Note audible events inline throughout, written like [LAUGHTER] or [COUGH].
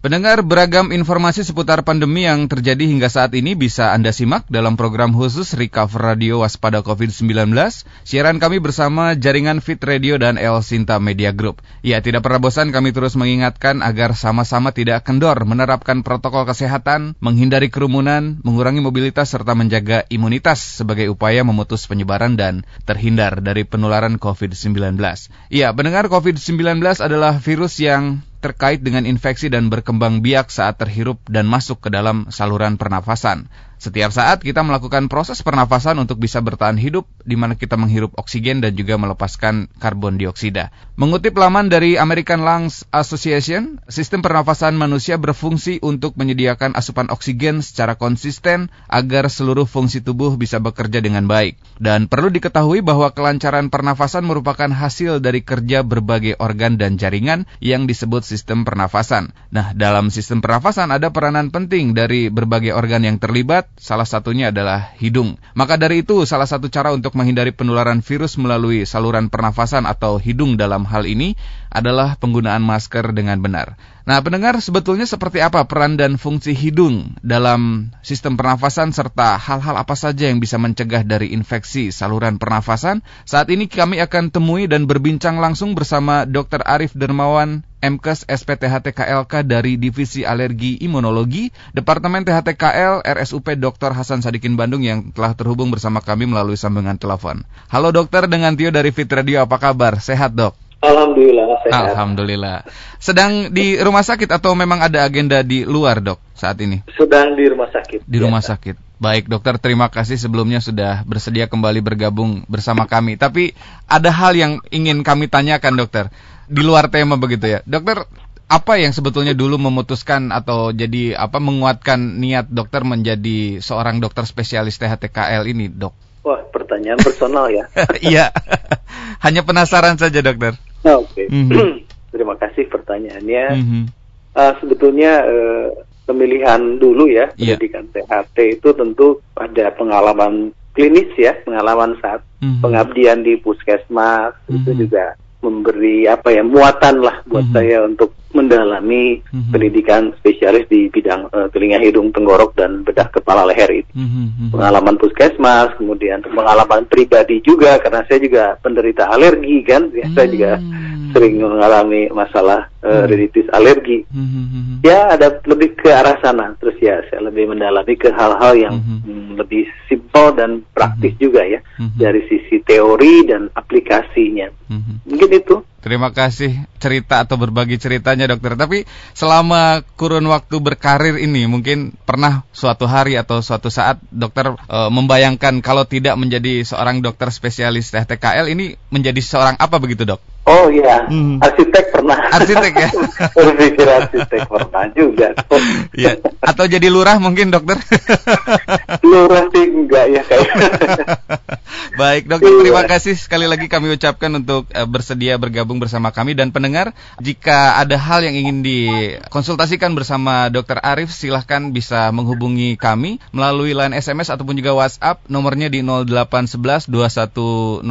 Pendengar beragam informasi seputar pandemi yang terjadi hingga saat ini bisa Anda simak dalam program khusus Recover Radio Waspada COVID-19. Siaran kami bersama jaringan Fit Radio dan El Sinta Media Group. Ya, tidak pernah bosan kami terus mengingatkan agar sama-sama tidak kendor menerapkan protokol kesehatan, menghindari kerumunan, mengurangi mobilitas serta menjaga imunitas sebagai upaya memutus penyebaran dan terhindar dari penularan COVID-19. Ya, pendengar COVID-19 adalah virus yang terkait dengan infeksi dan berkembang biak saat terhirup dan masuk ke dalam saluran pernafasan. Setiap saat kita melakukan proses pernafasan untuk bisa bertahan hidup di mana kita menghirup oksigen dan juga melepaskan karbon dioksida. Mengutip laman dari American Lungs Association, sistem pernafasan manusia berfungsi untuk menyediakan asupan oksigen secara konsisten agar seluruh fungsi tubuh bisa bekerja dengan baik. Dan perlu diketahui bahwa kelancaran pernafasan merupakan hasil dari kerja berbagai organ dan jaringan yang disebut sistem pernafasan. Nah, dalam sistem pernafasan ada peranan penting dari berbagai organ yang terlibat salah satunya adalah hidung. Maka dari itu, salah satu cara untuk menghindari penularan virus melalui saluran pernafasan atau hidung dalam hal ini adalah penggunaan masker dengan benar. Nah, pendengar sebetulnya seperti apa peran dan fungsi hidung dalam sistem pernafasan serta hal-hal apa saja yang bisa mencegah dari infeksi saluran pernafasan? Saat ini kami akan temui dan berbincang langsung bersama Dr. Arif Dermawan, MKes SPTHTKLK dari Divisi Alergi Imunologi, Departemen THTKL RSUP Dr. Hasan Sadikin Bandung yang telah terhubung bersama kami melalui sambungan telepon. Halo dokter, dengan Tio dari Fit Radio, apa kabar? Sehat dok? Alhamdulillah sehat. Alhamdulillah. Sedang di rumah sakit atau memang ada agenda di luar, Dok, saat ini? Sedang di rumah sakit. Di rumah sakit. Baik, Dokter, terima kasih sebelumnya sudah bersedia kembali bergabung bersama kami. Tapi ada hal yang ingin kami tanyakan, Dokter. Di luar tema begitu ya. Dokter, apa yang sebetulnya dulu memutuskan atau jadi apa menguatkan niat dokter menjadi seorang dokter spesialis THTKL ini, Dok? Wah, pertanyaan personal ya. [LAUGHS] Iya. Hanya penasaran saja, Dokter. Nah, Oke, okay. mm -hmm. terima kasih pertanyaannya. Mm -hmm. uh, sebetulnya uh, pemilihan dulu ya yeah. pendidikan THT itu tentu ada pengalaman klinis ya, pengalaman saat mm -hmm. pengabdian di puskesmas mm -hmm. itu juga memberi apa ya muatan lah buat mm -hmm. saya untuk mendalami mm-hmm. pendidikan spesialis di bidang uh, telinga hidung tenggorok dan bedah kepala leher itu mm-hmm. pengalaman puskesmas kemudian pengalaman pribadi juga karena saya juga penderita alergi kan ya, mm-hmm. saya juga sering mengalami masalah uh, rinitis alergi mm-hmm. ya ada lebih ke arah sana terus ya saya lebih mendalami ke hal-hal yang mm-hmm. lebih simpel dan praktis mm-hmm. juga ya mm-hmm. dari sisi teori dan aplikasinya mm-hmm. mungkin itu Terima kasih cerita atau berbagi ceritanya dokter. Tapi selama kurun waktu berkarir ini mungkin pernah suatu hari atau suatu saat dokter e, membayangkan kalau tidak menjadi seorang dokter spesialis TKL ini menjadi seorang apa begitu dok? Oh iya, hmm. arsitek pernah. Arsitek ya? [LAUGHS] Berpikir arsitek pernah juga. ya. Atau jadi lurah mungkin dokter? [LAUGHS] lurah sih enggak ya kayak. [LAUGHS] Baik dokter, terima kasih sekali lagi kami ucapkan untuk uh, bersedia bergabung bersama kami dan pendengar. Jika ada hal yang ingin dikonsultasikan bersama dokter Arif, silahkan bisa menghubungi kami melalui line SMS ataupun juga WhatsApp. Nomornya di 0811 2102948.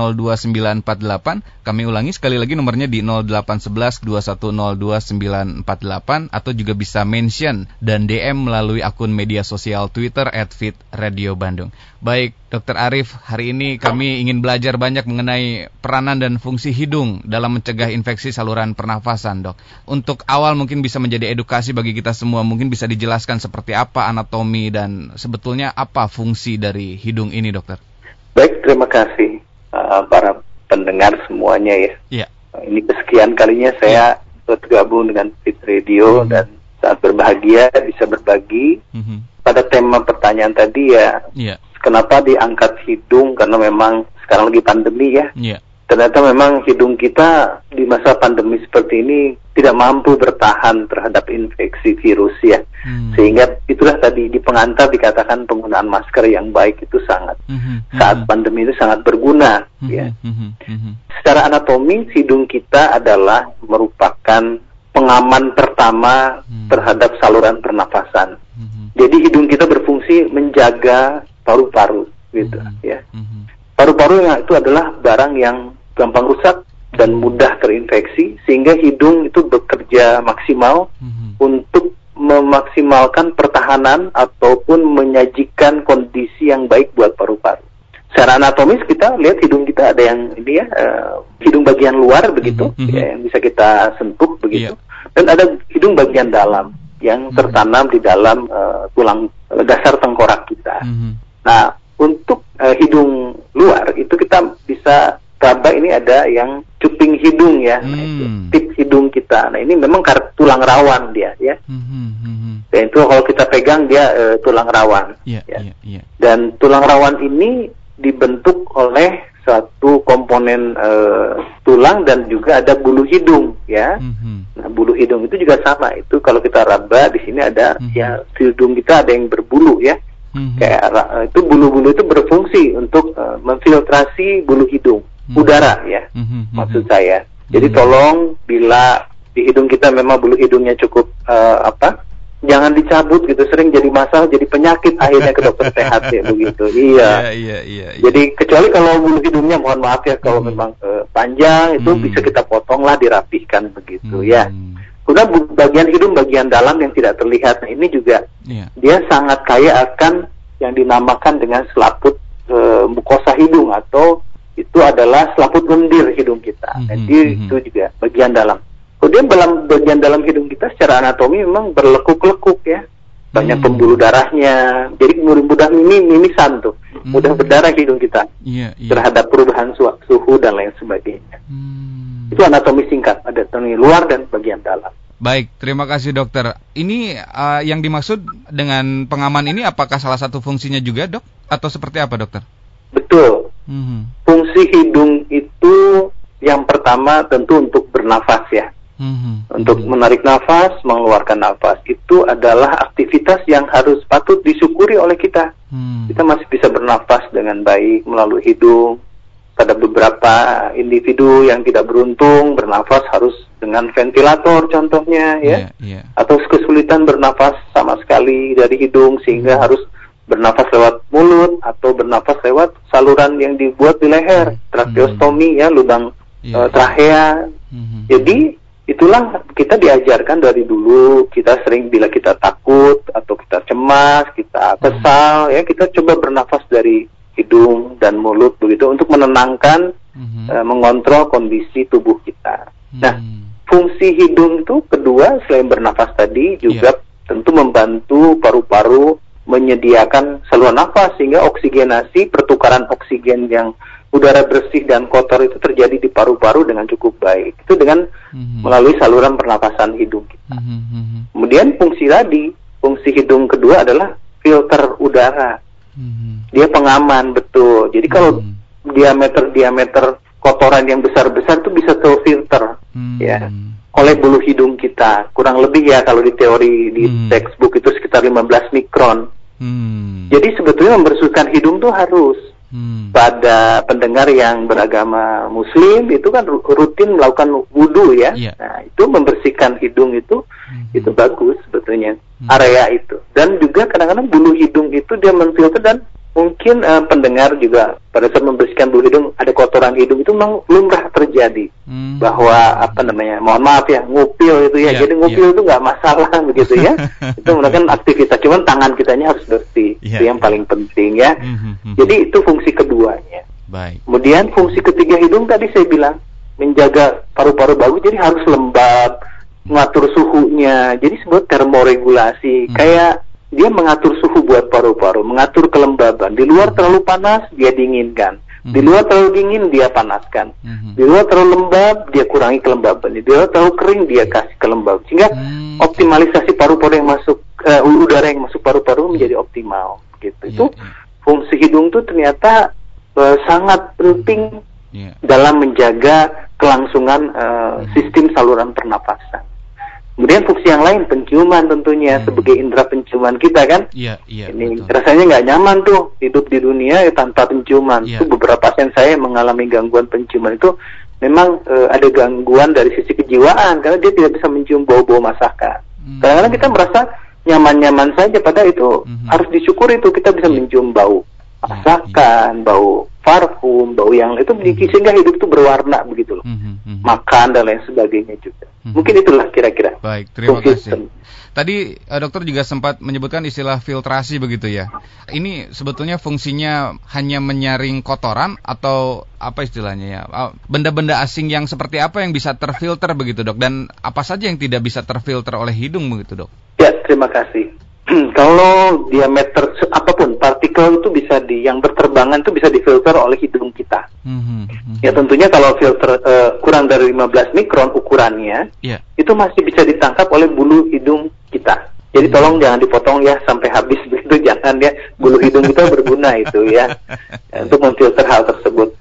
Kami ulangi sekali lagi nomornya di 0811 2102948 atau juga bisa mention dan DM melalui akun media sosial Twitter @fitradiobandung. Baik, Dokter Arif, hari ini kami ingin belajar banyak mengenai peranan dan fungsi hidung dalam mencegah infeksi saluran pernafasan, Dok. Untuk awal mungkin bisa menjadi edukasi bagi kita semua, mungkin bisa dijelaskan seperti apa anatomi dan sebetulnya apa fungsi dari hidung ini, Dokter. Baik, terima kasih uh, para pendengar semuanya ya. Iya. Ini kesekian kalinya saya ya. bergabung dengan Fit Radio hmm. dan saat berbahagia bisa berbagi hmm. pada tema pertanyaan tadi ya. Iya. Kenapa diangkat hidung karena memang sekarang lagi pandemi ya. Iya ternyata memang hidung kita di masa pandemi seperti ini tidak mampu bertahan terhadap infeksi virus ya. Hmm. Sehingga itulah tadi di pengantar dikatakan penggunaan masker yang baik itu sangat hmm. hmm saat hmm. pandemi itu sangat berguna hmm. ya. Hmm. Hmm. Secara anatomi hidung kita adalah merupakan pengaman pertama hmm. terhadap saluran pernafasan. Hmm. Jadi hidung kita berfungsi menjaga paru-paru gitu hmm. ya. Hmm. Paru-paru itu adalah barang yang gampang rusak dan mudah terinfeksi sehingga hidung itu bekerja maksimal mm-hmm. untuk memaksimalkan pertahanan ataupun menyajikan kondisi yang baik buat paru-paru. Secara anatomis kita lihat hidung kita ada yang ini ya uh, hidung bagian luar begitu mm -hmm. ya, yang bisa kita sentuh begitu yeah. dan ada hidung bagian dalam yang mhm. tertanam di dalam uh, tulang uh, dasar tengkorak kita. Mm -hmm. Nah untuk uh, hidung luar itu kita bisa raba ini ada yang cuping hidung ya, hmm. nah, itu, tip hidung kita. Nah ini memang tulang rawan dia ya. Hmm, hmm, hmm. Dan itu kalau kita pegang dia uh, tulang rawan. Yeah, ya. Yeah, yeah. Dan tulang rawan ini dibentuk oleh satu komponen uh, tulang dan juga ada bulu hidung ya. Hmm. Nah bulu hidung itu juga sama. Itu kalau kita raba di sini ada hmm. ya hidung kita ada yang berbulu ya. Hmm. Kayak itu bulu-bulu itu berfungsi untuk uh, memfiltrasi bulu hidung hmm. Udara ya hmm, hmm, hmm. maksud saya. Jadi hmm. tolong bila di hidung kita memang bulu hidungnya cukup uh, apa jangan dicabut gitu sering jadi masalah jadi penyakit akhirnya ke dokter sehat ya begitu [LAUGHS] iya. Iya, iya iya iya jadi kecuali kalau bulu hidungnya mohon maaf ya kalau hmm. memang uh, panjang itu hmm. bisa kita potong lah dirapihkan begitu ya. hmm. ya kemudian bagian hidung bagian dalam yang tidak terlihat nah ini juga yeah. dia sangat kaya akan yang dinamakan dengan selaput uh, mukosa hidung atau itu adalah selaput lendir hidung kita. Mm -hmm. Jadi -hmm. itu juga bagian dalam. Kemudian dalam bagian dalam hidung kita secara anatomi memang berlekuk-lekuk ya. Banyak hmm. pembuluh darahnya. Jadi mudah ini mimisan tuh. Hmm. Mudah berdarah hidung kita. Yeah, yeah. Terhadap perubahan suhu dan lain sebagainya. Hmm. Itu anatomi singkat. Ada anatomi luar dan bagian dalam. Baik, terima kasih dokter. Ini uh, yang dimaksud dengan pengaman ini apakah salah satu fungsinya juga dok? Atau seperti apa dokter? Betul. Mm-hmm. Fungsi hidung itu yang pertama tentu untuk bernafas ya. Mm-hmm. Untuk mm-hmm. menarik nafas, mengeluarkan nafas itu adalah aktivitas yang harus patut disyukuri oleh kita. Mm. Kita masih bisa bernafas dengan baik melalui hidung. Pada beberapa individu yang tidak beruntung bernafas harus dengan ventilator contohnya ya, yeah, yeah. atau kesulitan bernafas sama sekali dari hidung sehingga mm. harus bernafas lewat mulut atau bernafas lewat saluran yang dibuat di leher, hmm. tracheostomi ya, lubang yeah. uh, trachea. Mm-hmm. Jadi itulah kita diajarkan dari dulu kita sering bila kita takut atau kita cemas, kita hmm. kesal mm-hmm. ya kita coba bernafas dari hidung dan mulut begitu untuk menenangkan, mm-hmm. uh, mengontrol kondisi tubuh kita. Mm-hmm. Nah, fungsi hidung itu kedua selain bernafas tadi juga yeah. tentu membantu paru-paru menyediakan saluran nafas sehingga oksigenasi pertukaran oksigen yang udara bersih dan kotor itu terjadi di paru-paru dengan cukup baik. Itu dengan mm-hmm. melalui saluran pernapasan hidung kita. Mm-hmm. Kemudian fungsi tadi, fungsi hidung kedua adalah filter udara. Mm-hmm. Dia pengaman betul. Jadi kalau mm-hmm. diameter diameter kotoran yang besar-besar itu bisa terfilter mm-hmm. ya oleh bulu hidung kita. Kurang lebih ya kalau di teori di mm-hmm. textbook itu sekitar 15 mikron. Hmm. Jadi sebetulnya membersihkan hidung tuh harus. Hmm. Pada pendengar yang beragama Muslim itu kan rutin melakukan wudhu ya. Yeah. Nah itu membersihkan hidung itu hmm. itu bagus sebetulnya hmm. area itu. Dan juga kadang-kadang bulu hidung itu dia menfilter dan mungkin uh, pendengar juga pada saat membersihkan bulu hidung ada kotoran hidung itu memang lumrah terjadi hmm. bahwa apa namanya mohon maaf ya ngupil itu ya yeah, jadi ngupil yeah. itu nggak masalah [LAUGHS] begitu ya itu merupakan aktivitas cuman tangan kitanya harus bersih yeah, itu yang yeah. paling penting ya hmm, hmm, hmm. jadi itu fungsi keduanya Baik. kemudian fungsi ketiga hidung tadi saya bilang menjaga paru-paru bagus jadi harus lembab mengatur suhunya jadi sebut termoregulasi hmm. kayak dia mengatur suhu buat paru-paru, mengatur kelembaban. Di luar terlalu panas, dia dinginkan. Di hmm. luar terlalu dingin, dia panaskan. Hmm. Di luar terlalu lembab, dia kurangi kelembaban. Di luar terlalu kering, dia kasih kelembaban. Sehingga hmm. optimalisasi paru-paru yang masuk, uh, udara yang masuk paru-paru menjadi optimal. Gitu. Yeah, itu yeah. fungsi hidung itu ternyata uh, sangat penting yeah. dalam menjaga kelangsungan uh, sistem saluran pernapasan. Kemudian fungsi yang lain penciuman tentunya hmm. sebagai indera penciuman kita kan. Iya, iya. Ini betul. rasanya nggak nyaman tuh hidup di dunia ya, tanpa penciuman. Ya. Itu beberapa pasien saya yang mengalami gangguan penciuman itu memang e, ada gangguan dari sisi kejiwaan karena dia tidak bisa mencium bau-bau masakan. Hmm. Kadang-kadang kita merasa nyaman-nyaman saja pada itu hmm. harus disyukuri itu kita bisa ya. mencium bau masakan, bau parfum, bau yang itu hmm. sehingga hidup itu berwarna begitu loh. Hmm. hmm. makan dan lain sebagainya juga. Hmm. Mungkin itulah kira-kira. Baik, terima kasih. Tadi uh, dokter juga sempat menyebutkan istilah filtrasi begitu ya. Ini sebetulnya fungsinya hanya menyaring kotoran atau apa istilahnya ya? Uh, benda-benda asing yang seperti apa yang bisa terfilter begitu dok? Dan apa saja yang tidak bisa terfilter oleh hidung begitu dok? Ya, terima kasih. [CLEARS THROAT] kalau diameter partikel itu bisa di yang berterbangan itu bisa difilter oleh hidung kita. Mm-hmm. Ya tentunya kalau filter uh, kurang dari 15 mikron ukurannya, yeah. itu masih bisa ditangkap oleh bulu hidung kita. Jadi mm-hmm. tolong jangan dipotong ya sampai habis begitu [LAUGHS] jangan ya bulu hidung kita berguna itu ya, [LAUGHS] ya untuk memfilter hal tersebut.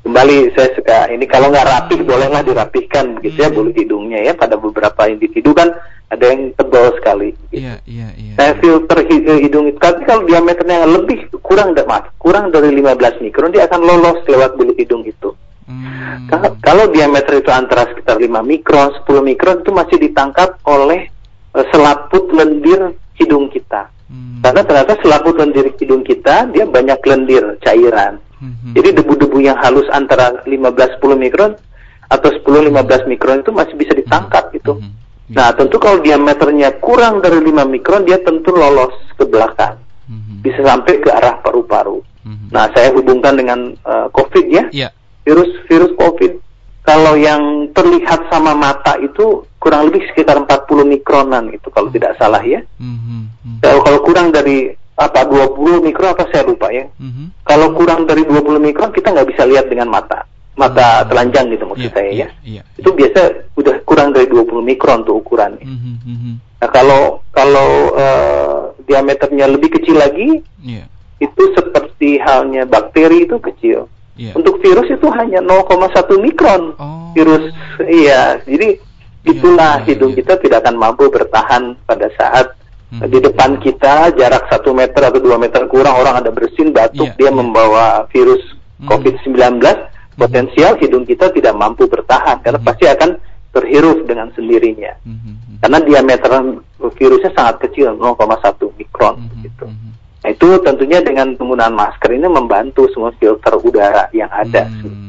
Kembali saya suka ini kalau nggak rapih bolehlah dirapihkan begitu ya mm-hmm. bulu hidungnya ya pada beberapa individu kan ada yang tebal sekali. Iya, iya, iya. Saya filter hidung itu, tapi kalau diameternya lebih kurang mas, kurang dari 15 mikron, dia akan lolos lewat bulu hidung itu. Hmm. Kalau, kalau diameter itu antara sekitar 5 mikron, 10 mikron itu masih ditangkap oleh uh, selaput lendir hidung kita. Hmm. Karena ternyata selaput lendir hidung kita dia banyak lendir cairan. Hmm. Jadi debu-debu yang halus antara 15-10 mikron atau 10-15 mikron itu masih bisa ditangkap hmm. itu. Hmm Nah, tentu kalau diameternya kurang dari 5 mikron, dia tentu lolos ke belakang. Mm-hmm. Bisa sampai ke arah paru-paru. Mm-hmm. Nah, saya hubungkan dengan uh, COVID ya. Yeah. Virus virus COVID kalau yang terlihat sama mata itu kurang lebih sekitar 40 mikronan itu kalau mm-hmm. tidak salah ya. Mm-hmm. Kalau kalau kurang dari apa 20 mikron apa saya lupa ya. Mm-hmm. Kalau kurang dari 20 mikron kita nggak bisa lihat dengan mata mata telanjang gitu maksud yeah, saya yeah, ya. Yeah, yeah. Itu biasa udah kurang dari 20 mikron tuh ukurannya. Mm -hmm. Nah kalau kalau uh, diameternya lebih kecil lagi, yeah. itu seperti halnya bakteri itu kecil. Yeah. Untuk virus itu hanya 0,1 mikron. Oh. Virus iya, jadi iya, itulah yeah, yeah, hidung yeah. kita tidak akan mampu bertahan pada saat hmm. di depan kita jarak satu meter atau dua meter kurang orang ada bersin batuk yeah, dia yeah. membawa virus hmm. COVID-19 potensial hidung kita tidak mampu bertahan karena mm -hmm. pasti akan terhirup dengan sendirinya. Mm -hmm. Karena diameter virusnya sangat kecil, 0,1 mikron mm -hmm. gitu. Nah, itu tentunya dengan penggunaan masker ini membantu semua filter udara yang ada. Mm -hmm.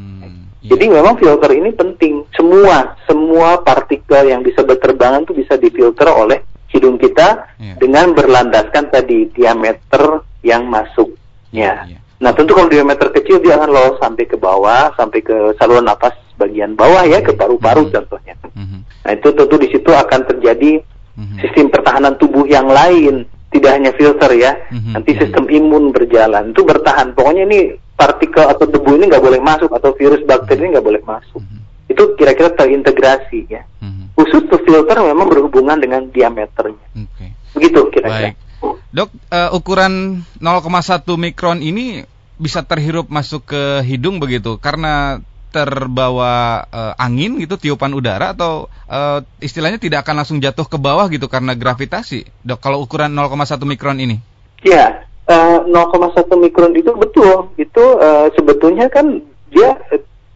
Jadi yeah. memang filter ini penting. Semua semua partikel yang bisa berterbangan itu bisa difilter oleh hidung kita yeah. dengan berlandaskan tadi diameter yang masuknya. Yeah, yeah. Nah tentu kalau diameter kecil dia akan lolos sampai ke bawah, sampai ke saluran nafas bagian bawah ya, ke paru-paru mm-hmm. contohnya. Mm-hmm. Nah itu tentu di situ akan terjadi mm-hmm. sistem pertahanan tubuh yang lain, tidak hanya filter ya. Mm-hmm. Nanti sistem imun berjalan, itu bertahan. Pokoknya ini partikel atau debu ini nggak boleh masuk atau virus bakteri ini nggak boleh masuk. Mm-hmm. Itu kira-kira terintegrasi ya. Mm-hmm. Khusus tuh filter memang berhubungan dengan diameternya. Okay. Begitu kira-kira. Baik. Dok, uh, ukuran 0,1 mikron ini bisa terhirup masuk ke hidung begitu karena terbawa uh, angin gitu tiupan udara atau uh, istilahnya tidak akan langsung jatuh ke bawah gitu karena gravitasi? Dok kalau ukuran 0,1 mikron ini? Ya uh, 0,1 mikron itu betul. Itu uh, sebetulnya kan dia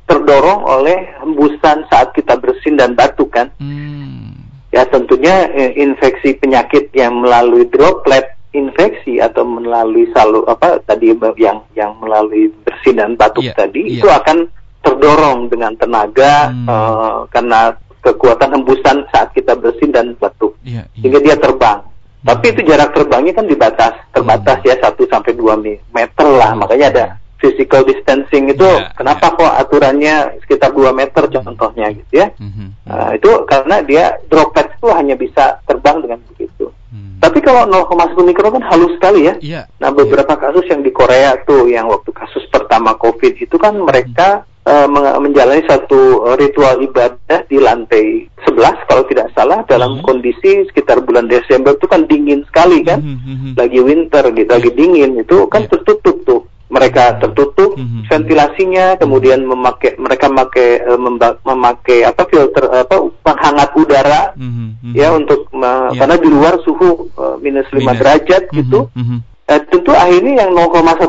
terdorong oleh hembusan saat kita bersin dan batuk kan. Hmm. Ya tentunya eh, infeksi penyakit yang melalui droplet infeksi atau melalui salur apa tadi yang yang melalui bersin dan batuk yeah, tadi yeah. itu akan terdorong dengan tenaga hmm. uh, karena kekuatan hembusan saat kita bersin dan batuk yeah, yeah. sehingga dia terbang. Hmm. Tapi itu jarak terbangnya kan dibatas terbatas hmm. ya 1 sampai 2 meter lah hmm. makanya ada physical distancing itu yeah, kenapa yeah. kok aturannya sekitar 2 meter contohnya gitu ya. Mm-hmm. Uh, itu karena dia droplet itu hanya bisa terbang dengan begitu. Mm. Tapi kalau 0,1 mikron kan halus sekali ya. Yeah, nah beberapa yeah. kasus yang di Korea tuh yang waktu kasus pertama COVID itu kan mereka mm. uh, menjalani satu ritual ibadah di lantai 11 kalau tidak salah dalam mm-hmm. kondisi sekitar bulan Desember itu kan dingin sekali kan. Mm-hmm. Lagi winter gitu, lagi iya. dingin itu kan yeah. tertutup tuh mereka tertutup mm-hmm. ventilasinya kemudian memakai mereka memakai uh, memakai apa filter apa penghangat udara mm-hmm. ya untuk yeah. karena di luar suhu uh, minus lima derajat mm-hmm. gitu mm-hmm. Uh, tentu akhirnya yang 0,1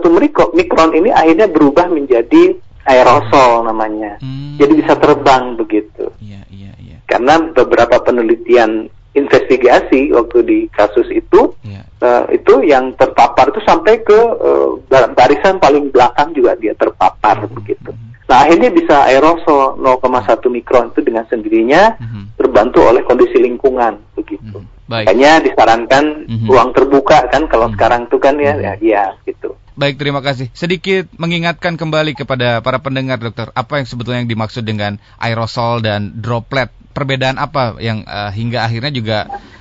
mikron ini akhirnya berubah menjadi aerosol namanya mm-hmm. jadi bisa terbang begitu yeah, yeah, yeah. karena beberapa penelitian investigasi waktu di kasus itu yeah. uh, itu yang terpapar itu sampai ke uh, barisan paling belakang juga dia terpapar mm -hmm. begitu. Nah akhirnya bisa aerosol 0,1 mikron itu dengan sendirinya mm-hmm. terbantu oleh kondisi lingkungan begitu. Mm-hmm. Baik. Makanya disarankan mm-hmm. ruang terbuka kan kalau mm-hmm. sekarang itu kan ya, mm-hmm. ya, ya gitu. Baik, terima kasih. Sedikit mengingatkan kembali kepada para pendengar dokter, apa yang sebetulnya yang dimaksud dengan aerosol dan droplet? Perbedaan apa yang uh, hingga akhirnya juga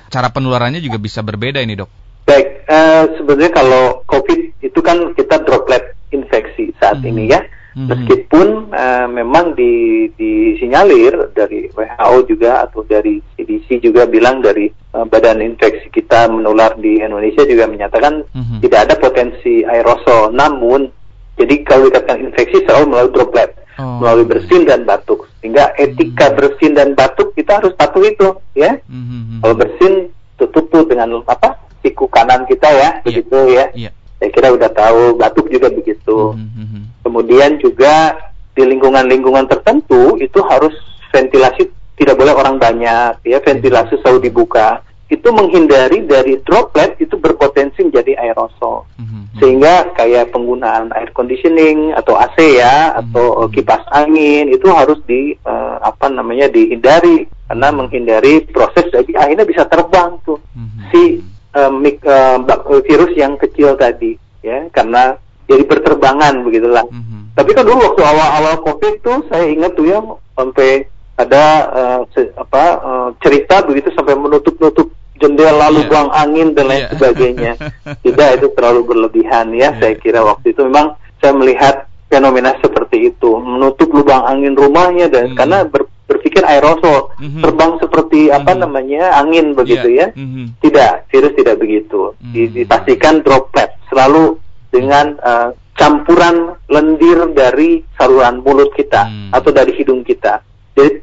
cara penularannya juga bisa berbeda ini, Dok? Baik, uh, sebenarnya kalau COVID itu kan kita droplet infeksi saat hmm. ini ya. Hmm. Meskipun uh, memang di, disinyalir dari WHO juga atau dari CDC juga bilang dari uh, badan infeksi kita menular di Indonesia juga menyatakan hmm. tidak ada potensi aerosol. Namun, jadi kalau dikatakan infeksi selalu melalui droplet, oh. melalui bersin dan batuk. Sehingga etika hmm. bersin dan batuk kita harus patuh itu, ya. Hmm. Kalau bersin tutup tuh dengan apa? Siku kanan kita ya, yeah. begitu ya. Yeah saya kira udah tahu batuk juga begitu. Mm -hmm. Kemudian juga di lingkungan-lingkungan tertentu itu harus ventilasi tidak boleh orang banyak ya ventilasi selalu dibuka itu menghindari dari droplet itu berpotensi menjadi aerosol mm-hmm. sehingga kayak penggunaan air conditioning atau AC ya mm-hmm. atau kipas angin itu harus di uh, apa namanya dihindari karena menghindari proses jadi akhirnya bisa terbang tuh mm-hmm. si uh, mik, uh, virus yang kecil tadi ya karena jadi berterbangan begitulah. Mm-hmm. Tapi kan dulu waktu awal-awal COVID tuh saya ingat tuh ya sampai ada uh, se, apa uh, cerita begitu sampai menutup-nutup jendela, yeah. lubang angin dan lain yeah. sebagainya. [LAUGHS] Tidak itu terlalu berlebihan ya. Yeah. Saya kira waktu itu memang saya melihat fenomena seperti itu menutup lubang angin rumahnya dan mm-hmm. karena ber, berpikir aerosol mm-hmm. terbang seperti apa mm-hmm. namanya angin begitu yeah. ya mm-hmm. tidak virus tidak begitu mm-hmm. dipastikan droplet selalu dengan uh, campuran lendir dari saluran mulut kita mm. atau dari hidung kita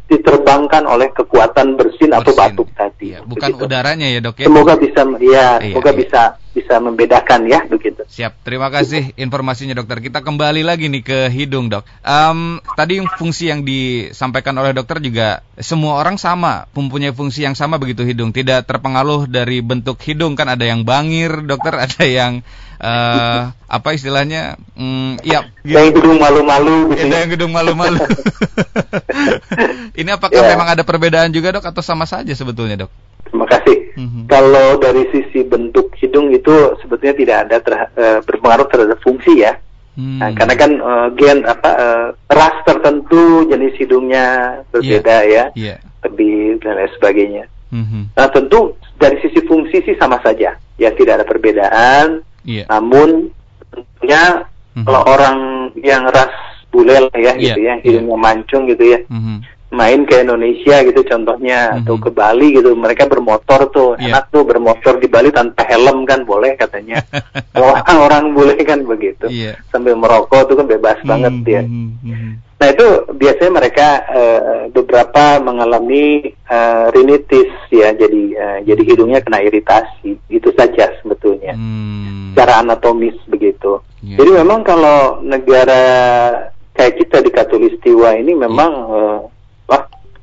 diterbangkan oleh kekuatan bersin, bersin. atau batuk tadi. Ya, bukan begitu. udaranya ya dok ya. Semoga bisa ya, iya, semoga iya. bisa bisa membedakan ya begitu. Siap, terima kasih informasinya dokter. Kita kembali lagi nih ke hidung dok. Um, tadi fungsi yang disampaikan oleh dokter juga semua orang sama, mempunyai fungsi yang sama begitu hidung, tidak terpengaruh dari bentuk hidung kan ada yang bangir dokter, [LAUGHS] ada yang uh, apa istilahnya? Mm, ya, yang gedung malu-malu. Gitu. Yang gedung malu-malu. [LAUGHS] Ini apakah ya. memang ada perbedaan juga dok atau sama saja sebetulnya dok? Terima kasih. Mm-hmm. Kalau dari sisi bentuk hidung itu sebetulnya tidak ada ter, uh, berpengaruh terhadap fungsi ya. Hmm. Nah, karena kan uh, gen apa uh, ras tertentu jenis hidungnya berbeda yeah. ya, yeah. lebih dan lain sebagainya. Mm-hmm. Nah tentu dari sisi fungsi sih sama saja, ya tidak ada perbedaan. Yeah. Namun tentunya mm-hmm. kalau orang yang ras bule lah ya yeah. gitu ya, hidungnya yeah. mancung gitu ya. Mm-hmm. Main ke Indonesia gitu contohnya mm-hmm. atau ke Bali gitu, mereka bermotor tuh, yeah. enak tuh bermotor di Bali tanpa helm kan boleh katanya. [LAUGHS] Orang-orang bule kan begitu, yeah. sambil merokok tuh kan bebas mm-hmm. banget ya. Mm-hmm. Nah itu biasanya mereka uh, beberapa mengalami uh, rinitis ya, jadi uh, jadi hidungnya kena iritasi, itu saja sebetulnya. Hmm. Secara anatomis begitu. Yeah. Jadi memang kalau negara kayak kita di Katulistiwa ini memang yeah. uh, wah,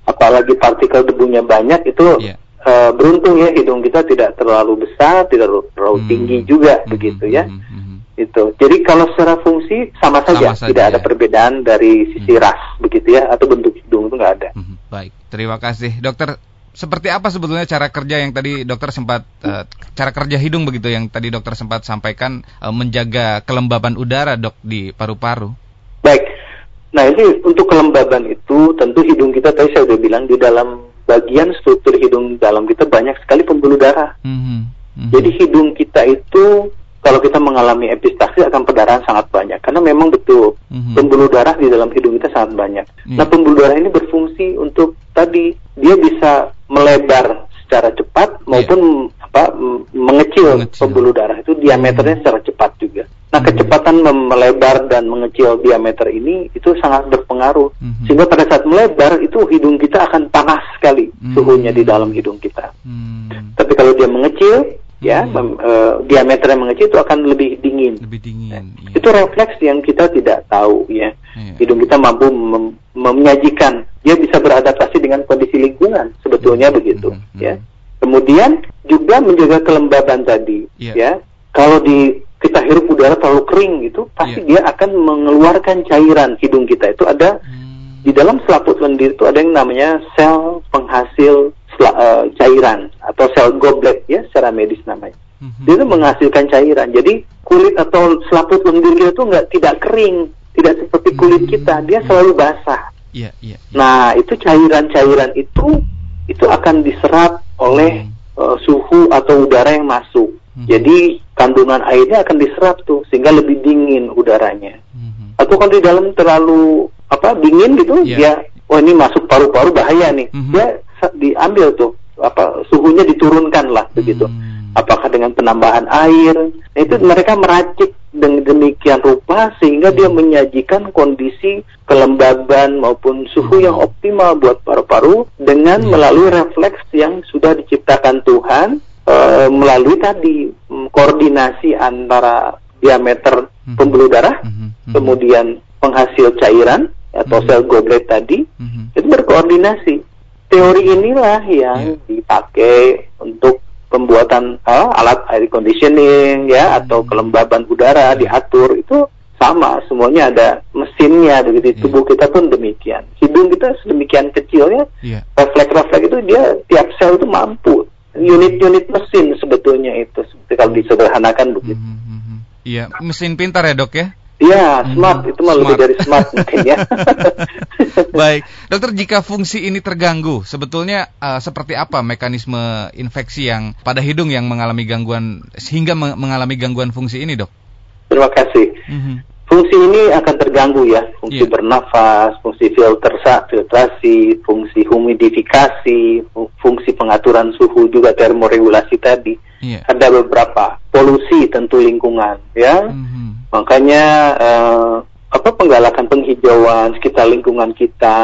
apalagi partikel debunya banyak itu yeah. uh, beruntung ya hidung kita tidak terlalu besar, tidak terlalu hmm. tinggi juga hmm. begitu ya. Hmm. hmm itu. Jadi kalau secara fungsi sama saja, sama saja tidak ya. ada perbedaan dari sisi hmm. ras begitu ya atau bentuk hidung itu nggak ada. Hmm. Baik, terima kasih dokter. Seperti apa sebetulnya cara kerja yang tadi dokter sempat uh, cara kerja hidung begitu yang tadi dokter sempat sampaikan uh, menjaga kelembaban udara dok di paru-paru? Baik. Nah ini untuk kelembaban itu tentu hidung kita tadi saya sudah bilang di dalam bagian struktur hidung dalam kita banyak sekali pembuluh darah. Mm -hmm. Mm -hmm. Jadi hidung kita itu kalau kita mengalami epistaksi akan perdarahan sangat banyak karena memang betul mm-hmm. pembuluh darah di dalam hidung kita sangat banyak. Mm. Nah pembuluh darah ini berfungsi untuk tadi dia bisa melebar secara cepat maupun yeah. apa mengecil, mengecil pembuluh darah itu diameternya mm. secara cepat juga. Kecepatan melebar dan mengecil diameter ini itu sangat berpengaruh mm-hmm. sehingga pada saat melebar itu hidung kita akan panas sekali mm. suhunya di dalam hidung kita. Mm. Tapi kalau dia mengecil ya hmm. mem, uh, diameter yang mengecil itu akan lebih dingin. Lebih dingin. Ya. Iya. Itu refleks yang kita tidak tahu ya. Iya. Hidung kita mampu mem menyajikan, dia bisa beradaptasi dengan kondisi lingkungan sebetulnya hmm. begitu hmm. ya. Kemudian juga menjaga kelembaban tadi yeah. ya. Kalau di kita hirup udara terlalu kering gitu, pasti yeah. dia akan mengeluarkan cairan hidung kita itu ada hmm. di dalam selaput lendir itu ada yang namanya sel penghasil uh, cairan atau sel goblet ya secara medis namanya. Hmm. Dia itu menghasilkan cairan. Jadi kulit atau selaput lendir kita itu nggak tidak kering, tidak seperti kulit hmm. kita, dia selalu basah. Yeah, yeah, yeah. Nah itu cairan-cairan itu itu akan diserap oleh hmm uh, suhu atau udara yang masuk. Hmm. Jadi kandungan airnya akan diserap tuh sehingga lebih dingin udaranya. Hmm. Atau kalau di dalam terlalu apa dingin gitu, yeah. dia oh ini masuk paru-paru bahaya nih. Hmm. Dia diambil tuh apa suhunya diturunkan lah begitu. Hmm. Apakah dengan penambahan air? Nah, itu mereka meracik dengan demikian rupa sehingga dia menyajikan kondisi kelembaban maupun suhu yang optimal buat paru-paru dengan iya. melalui refleks yang sudah diciptakan Tuhan e, melalui tadi koordinasi antara diameter mhm. pembuluh darah mhm. Mhm. kemudian penghasil cairan atau sel goblet tadi itu berkoordinasi teori inilah yang yeah. dipakai untuk pembuatan uh, alat air conditioning ya atau hmm. kelembaban udara diatur itu sama semuanya ada mesinnya begitu yeah. tubuh kita pun demikian hidung kita sedemikian kecilnya yeah. refleks-refleks itu dia tiap sel itu mampu unit-unit mesin sebetulnya itu seperti kalau disederhanakan begitu hmm, hmm, iya mm -hmm. mesin pintar ya dok ya Iya, smart hmm, itu malah lebih dari smart mungkin ya. [LAUGHS] Baik, dokter jika fungsi ini terganggu, sebetulnya uh, seperti apa mekanisme infeksi yang pada hidung yang mengalami gangguan sehingga mengalami gangguan fungsi ini, dok? Terima kasih. Mm-hmm. Fungsi ini akan terganggu ya, fungsi yeah. bernafas, fungsi filter filtrasi, fungsi humidifikasi, fungsi pengaturan suhu juga termoregulasi tadi. Yeah. Ada beberapa polusi tentu lingkungan ya. Mm-hmm Makanya uh, apa penggalakan penghijauan sekitar lingkungan kita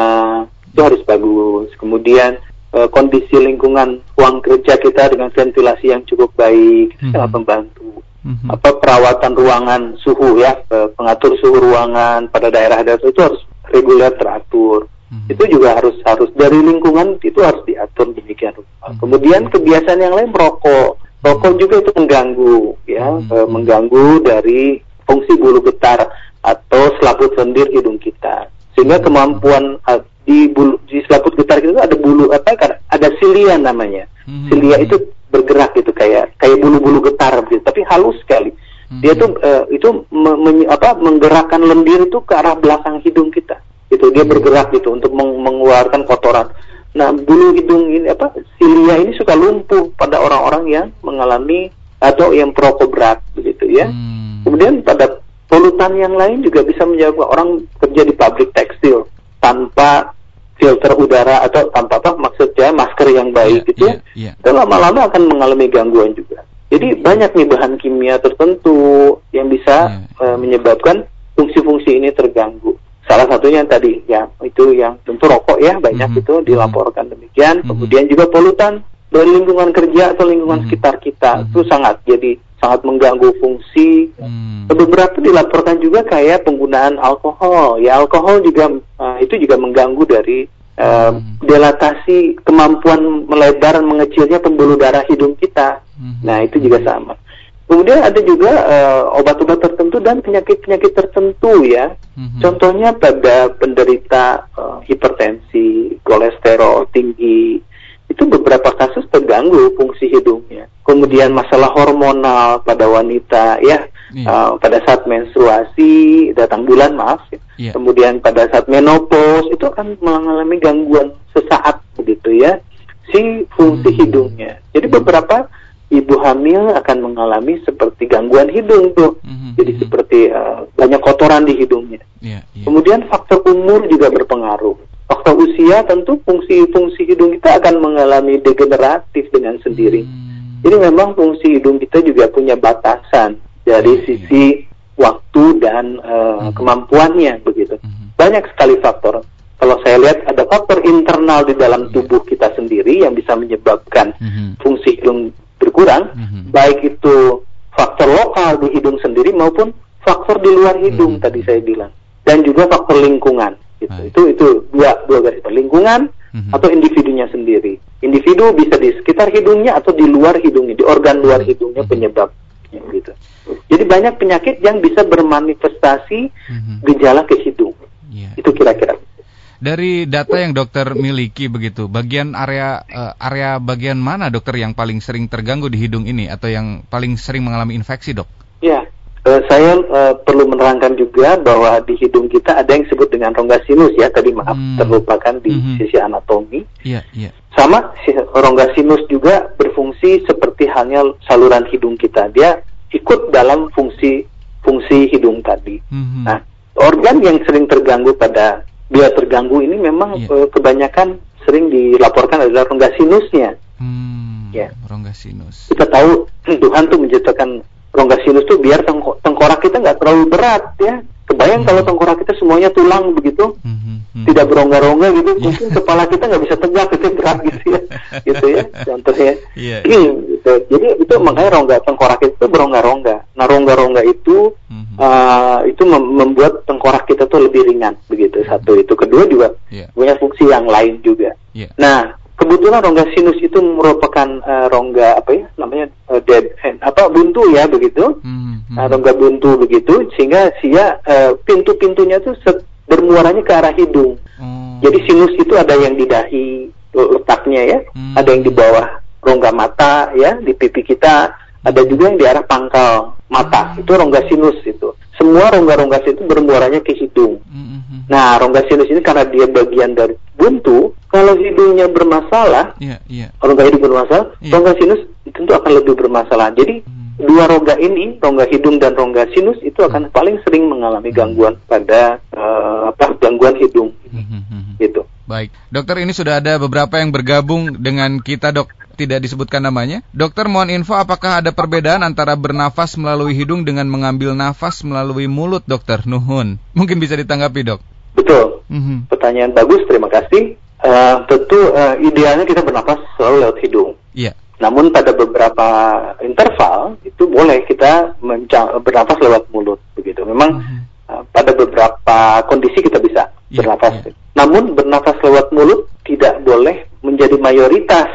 itu harus bagus. Kemudian uh, kondisi lingkungan ruang kerja kita dengan ventilasi yang cukup baik itu sangat mm-hmm. membantu. Mm-hmm. Apa perawatan ruangan suhu ya, pengatur suhu ruangan pada daerah-daerah itu harus reguler teratur. Mm-hmm. Itu juga harus harus dari lingkungan itu harus diatur demikian. Mm-hmm. Kemudian kebiasaan yang lain merokok. Rokok juga itu mengganggu ya, mm-hmm. mengganggu dari fungsi bulu getar atau selaput lendir hidung kita. Sehingga kemampuan uh, di bulu di selaput getar kita ada bulu apa kan ada silia namanya. Hmm. Silia itu bergerak gitu kayak kayak bulu-bulu getar gitu, tapi halus sekali. Hmm. Dia tuh uh, itu me, me, apa menggerakkan lendir itu ke arah belakang hidung kita. Itu dia hmm. bergerak gitu untuk meng, mengeluarkan kotoran. Nah, bulu hidung ini apa silia ini suka lumpuh pada orang-orang yang mengalami atau yang perokok berat begitu ya. Hmm. Kemudian pada polutan yang lain juga bisa menyebabkan orang kerja di pabrik tekstil tanpa filter udara atau tanpa apa maksudnya masker yang baik yeah, gitu yeah, yeah. dan lama-lama akan mengalami gangguan juga. Jadi banyak nih bahan kimia tertentu yang bisa yeah. uh, menyebabkan fungsi-fungsi ini terganggu. Salah satunya yang tadi ya itu yang tentu rokok ya banyak mm -hmm. itu dilaporkan demikian. Mm -hmm. Kemudian juga polutan dari lingkungan kerja atau lingkungan mm -hmm. sekitar kita mm -hmm. itu sangat jadi sangat mengganggu fungsi. Hmm. Beberapa dilaporkan juga kayak penggunaan alkohol. Ya alkohol juga uh, itu juga mengganggu dari uh, hmm. dilatasi kemampuan melebar mengecilnya pembuluh darah hidung kita. Hmm. Nah itu juga sama. Kemudian ada juga uh, obat-obat tertentu dan penyakit-penyakit tertentu ya. Hmm. Contohnya pada penderita uh, hipertensi, kolesterol tinggi, itu beberapa kasus terganggu fungsi hidungnya. Kemudian masalah hormonal pada wanita ya yeah. uh, pada saat menstruasi datang bulan maaf ya. Yeah. Kemudian pada saat menopause itu akan mengalami gangguan sesaat begitu ya si fungsi hmm. hidungnya. Jadi beberapa ibu hamil akan mengalami seperti gangguan hidung tuh. Mm-hmm. Jadi seperti uh, banyak kotoran di hidungnya. Yeah, yeah. Kemudian faktor umur juga berpengaruh faktor usia tentu fungsi-fungsi hidung kita akan mengalami degeneratif dengan sendiri. Hmm. Jadi memang fungsi hidung kita juga punya batasan dari hmm. sisi waktu dan uh, hmm. kemampuannya begitu. Hmm. Banyak sekali faktor. Kalau saya lihat ada faktor internal di dalam iya. tubuh kita sendiri yang bisa menyebabkan hmm. fungsi hidung berkurang, hmm. baik itu faktor lokal di hidung sendiri maupun faktor di luar hidung hmm. tadi saya bilang, dan juga faktor lingkungan. Gitu. Itu itu dua dua garis lingkungan mm-hmm. atau individunya sendiri. Individu bisa di sekitar hidungnya atau di luar hidungnya, di organ luar hidungnya mm-hmm. penyebabnya gitu. Jadi banyak penyakit yang bisa bermanifestasi mm-hmm. gejala ke hidung. Yeah. Itu kira-kira. Dari data yang dokter miliki begitu, bagian area uh, area bagian mana dokter yang paling sering terganggu di hidung ini atau yang paling sering mengalami infeksi, Dok? Uh, saya uh, perlu menerangkan juga bahwa di hidung kita ada yang disebut dengan rongga sinus ya. Tadi maaf hmm. terlupakan di hmm. sisi anatomi. Iya, iya. Sama rongga sinus juga berfungsi seperti halnya saluran hidung kita. Dia ikut dalam fungsi fungsi hidung tadi. Hmm. Nah, organ yang sering terganggu pada dia terganggu ini memang yeah. uh, kebanyakan sering dilaporkan adalah rongga sinusnya. Hmm, ya. Rongga sinus. Kita tahu [CLEARS THROAT] Tuhan tuh menciptakan rongga sinus tuh biar tengkorak kita nggak terlalu berat ya. Kebayang hmm. kalau tengkorak kita semuanya tulang begitu, hmm, hmm, tidak berongga-rongga gitu, yeah. mungkin kepala kita nggak bisa tegak itu berat gitu ya, [LAUGHS] gitu ya, contohnya. Yeah, yeah. gitu. Jadi itu makanya rongga tengkorak itu berongga-rongga. Nah rongga-rongga itu hmm. uh, itu mem membuat tengkorak kita tuh lebih ringan begitu. Satu itu, kedua juga yeah. punya fungsi yang lain juga. Yeah. Nah kebetulan rongga sinus itu merupakan uh, rongga apa ya namanya uh, dead end apa buntu ya begitu hmm, hmm. Uh, rongga buntu begitu sehingga sia uh, pintu-pintunya itu bermuaranya ke arah hidung hmm. jadi sinus itu ada yang di dahi letaknya ya hmm. ada yang di bawah rongga mata ya di pipi kita ada juga yang di arah pangkal mata hmm. itu rongga sinus itu semua rongga-rongga sinus itu bermuaranya ke hidung hmm. hmm. nah rongga sinus ini karena dia bagian dari buntu, kalau hidungnya bermasalah, yeah, yeah. rongga hidung bermasalah, yeah. rongga sinus tentu akan lebih bermasalah. Jadi hmm. dua rongga ini, rongga hidung dan rongga sinus itu akan hmm. paling sering mengalami gangguan pada uh, apa gangguan hidung, hmm. hmm, hmm gitu. Baik, dokter ini sudah ada beberapa yang bergabung dengan kita dok tidak disebutkan namanya. Dokter mohon info apakah ada perbedaan antara bernafas melalui hidung dengan mengambil nafas melalui mulut dokter Nuhun. Mungkin bisa ditanggapi dok. Betul. Mm-hmm. Pertanyaan bagus, terima kasih. Uh, tentu uh, idealnya kita bernapas selalu lewat hidung. Iya. Yeah. Namun pada beberapa interval itu boleh kita bernapas lewat mulut begitu. Memang mm-hmm. uh, pada beberapa kondisi kita bisa yeah, bernapas. Yeah. Namun bernapas lewat mulut tidak boleh menjadi mayoritas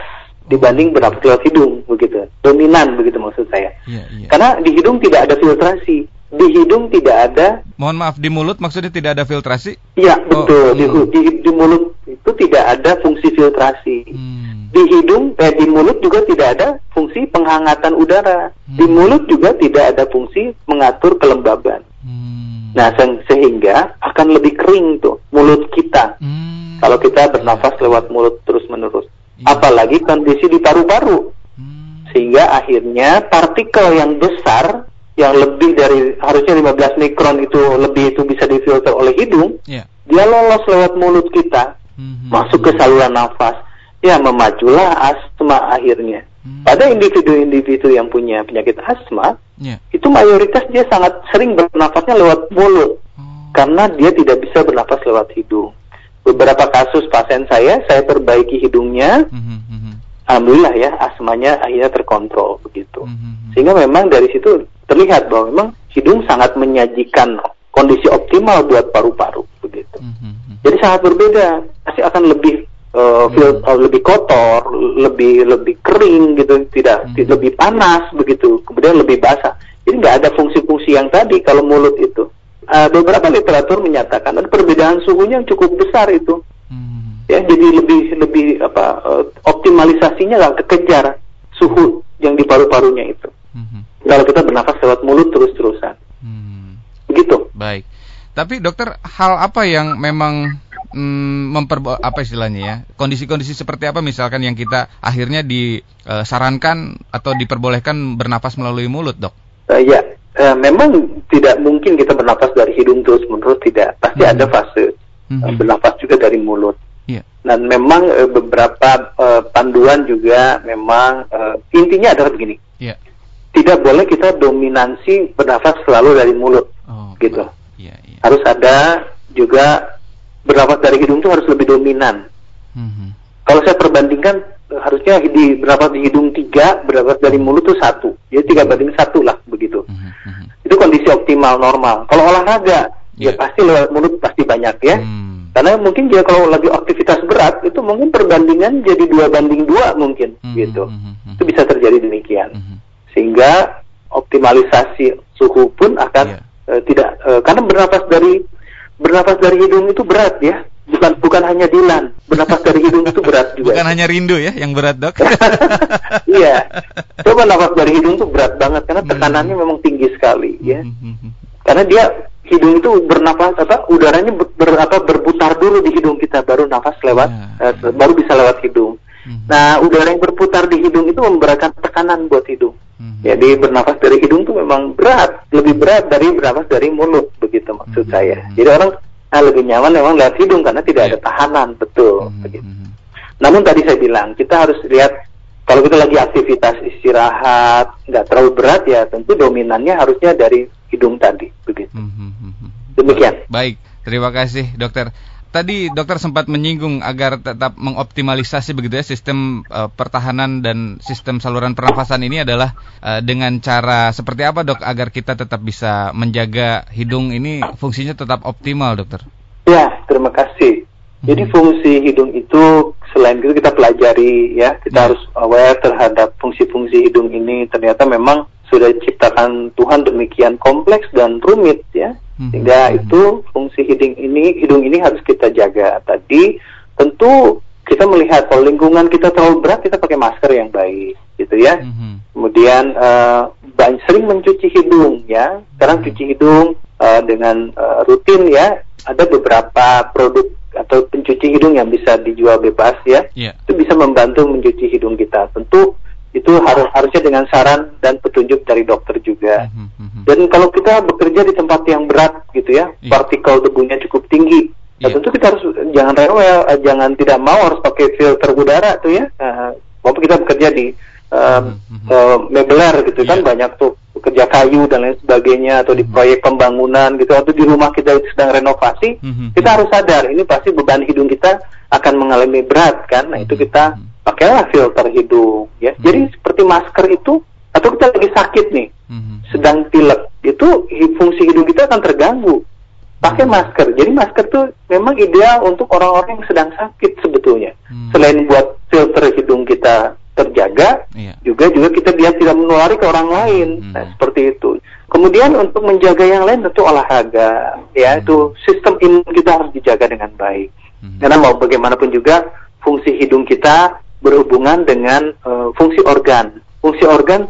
dibanding bernapas lewat hidung begitu. Dominan begitu maksud saya. Yeah, yeah. Karena di hidung tidak ada filtrasi di hidung tidak ada. Mohon maaf di mulut maksudnya tidak ada filtrasi? Iya oh, betul. Di, di, di mulut itu tidak ada fungsi filtrasi. Hmm. Di hidung, eh, di mulut juga tidak ada fungsi penghangatan udara. Hmm. Di mulut juga tidak ada fungsi mengatur kelembaban. Hmm. Nah se sehingga akan lebih kering tuh mulut kita hmm. kalau kita bernafas lewat mulut terus menerus. Ya. Apalagi kondisi di paru-paru. Hmm. Sehingga akhirnya partikel yang besar yang lebih dari harusnya 15 mikron itu lebih itu bisa difilter oleh hidung, yeah. dia lolos lewat mulut kita, mm-hmm. masuk ke saluran nafas, ya memajulah asma akhirnya. Mm-hmm. Pada individu-individu yang punya penyakit asma, yeah. itu mayoritas dia sangat sering bernafasnya lewat mulut, oh. karena dia tidak bisa bernafas lewat hidung. Beberapa kasus pasien saya, saya perbaiki hidungnya, mm-hmm. alhamdulillah ya asmanya akhirnya terkontrol begitu. Mm-hmm. Sehingga memang dari situ terlihat bahwa memang hidung sangat menyajikan kondisi optimal buat paru-paru begitu. Mm-hmm. Jadi sangat berbeda, pasti akan lebih uh, feel, mm-hmm. uh, lebih kotor, lebih lebih kering gitu, tidak mm-hmm. lebih panas begitu, kemudian lebih basah. Jadi nggak ada fungsi-fungsi yang tadi kalau mulut itu. Uh, beberapa literatur menyatakan ada perbedaan suhunya yang cukup besar itu. Mm-hmm. Ya, jadi lebih lebih apa uh, optimalisasinya nggak kekejar suhu yang di paru-parunya itu. Mm-hmm kalau kita bernafas lewat mulut terus-terusan. Hmm. Begitu. Baik. Tapi dokter, hal apa yang memang mm, memper apa istilahnya ya? Kondisi-kondisi seperti apa misalkan yang kita akhirnya disarankan atau diperbolehkan bernafas melalui mulut, Dok? Uh, ya, uh, memang tidak mungkin kita bernafas dari hidung terus-menerus tidak. Pasti hmm. ada fase hmm. uh, bernafas juga dari mulut. Yeah. Dan memang uh, beberapa uh, panduan juga memang uh, intinya adalah begini. Yeah tidak boleh kita dominansi bernafas selalu dari mulut, oh, gitu. Iya, iya. Harus ada juga bernafas dari hidung itu harus lebih dominan. Mm-hmm. Kalau saya perbandingkan harusnya di bernafas di hidung tiga, bernafas dari mulut itu satu. Jadi tiga banding satu lah begitu. Mm-hmm. Itu kondisi optimal normal. Kalau olahraga yeah. ya pasti lewat mulut pasti banyak ya. Mm. Karena mungkin dia kalau lagi aktivitas berat itu mungkin perbandingan jadi dua banding dua mungkin mm-hmm. gitu. Mm-hmm. Itu bisa terjadi demikian. Mm-hmm sehingga optimalisasi suhu pun akan yeah. Iya. uh, tidak uh, karena bernapas dari bernapas dari hidung itu berat ya bukan bukan hanya Dilan bernapas dari hidung itu berat juga bukan hanya rindu ya yang berat dok [LAUGHS] iya coba nafas dari hidung itu berat banget karena tekanannya hmm. memang tinggi sekali ya hmm, hmm, karena dia hidung itu bernapas apa udaranya ber, ber, apa berputar dulu di hidung kita baru nafas lewat ya. uh, baru bisa lewat hidung hmm. nah udara yang berputar di hidung itu memberikan tekanan buat hidung hmm. jadi bernafas dari hidung itu memang berat lebih berat dari bernafas dari mulut begitu maksud hmm. saya jadi orang nah, lebih nyaman memang lewat hidung karena tidak yeah. ada tahanan betul hmm. begitu. Namun tadi saya bilang kita harus lihat kalau kita lagi aktivitas istirahat nggak terlalu berat ya tentu dominannya harusnya dari hidung tadi begitu. Hmm. Demikian. Baik, terima kasih dokter. Tadi dokter sempat menyinggung agar tetap mengoptimalisasi begitu ya sistem uh, pertahanan dan sistem saluran pernafasan ini adalah uh, dengan cara seperti apa dok agar kita tetap bisa menjaga hidung ini fungsinya tetap optimal dokter? Ya terima kasih. Jadi hmm. fungsi hidung itu selain itu kita pelajari ya kita hmm. harus aware terhadap fungsi-fungsi hidung ini ternyata memang sudah diciptakan Tuhan demikian kompleks dan rumit ya. Sehingga hmm. itu fungsi hidung ini hidung ini harus kita jaga tadi tentu kita melihat kalau lingkungan kita terlalu berat kita pakai masker yang baik gitu ya hmm. kemudian uh, sering mencuci hidung ya sekarang hmm. cuci hidung uh, dengan uh, rutin ya ada beberapa produk atau pencuci hidung yang bisa dijual bebas ya yeah. itu bisa membantu mencuci hidung kita tentu itu harus harusnya dengan saran dan petunjuk dari dokter juga. Mm -hmm. Dan kalau kita bekerja di tempat yang berat gitu ya, yeah. partikel debunya cukup tinggi, yeah. tentu kita harus jangan rewel, eh, jangan tidak mau harus pakai filter udara tuh ya. Uh, walaupun kita bekerja di uh, mm -hmm. uh, mebeler gitu yeah. kan iya. banyak tuh kerja kayu dan lain sebagainya atau di proyek pembangunan gitu atau di rumah kita sedang renovasi, mm -hmm. kita harus sadar ini pasti beban hidung kita akan mengalami berat kan. Nah, itu kita pakailah filter hidung ya. Hmm. Jadi seperti masker itu atau kita lagi sakit nih, hmm. sedang pilek, itu fungsi hidung kita akan terganggu. Pakai hmm. masker. Jadi masker tuh memang ideal untuk orang-orang yang sedang sakit sebetulnya. Hmm. Selain buat filter hidung kita terjaga, yeah. juga juga kita biar tidak menulari ke orang lain. Hmm. Nah, seperti itu. Kemudian untuk menjaga yang lain tentu olahraga, ya hmm. itu sistem imun kita harus dijaga dengan baik. Hmm. Karena mau bagaimanapun juga fungsi hidung kita berhubungan dengan uh, fungsi organ. Fungsi organ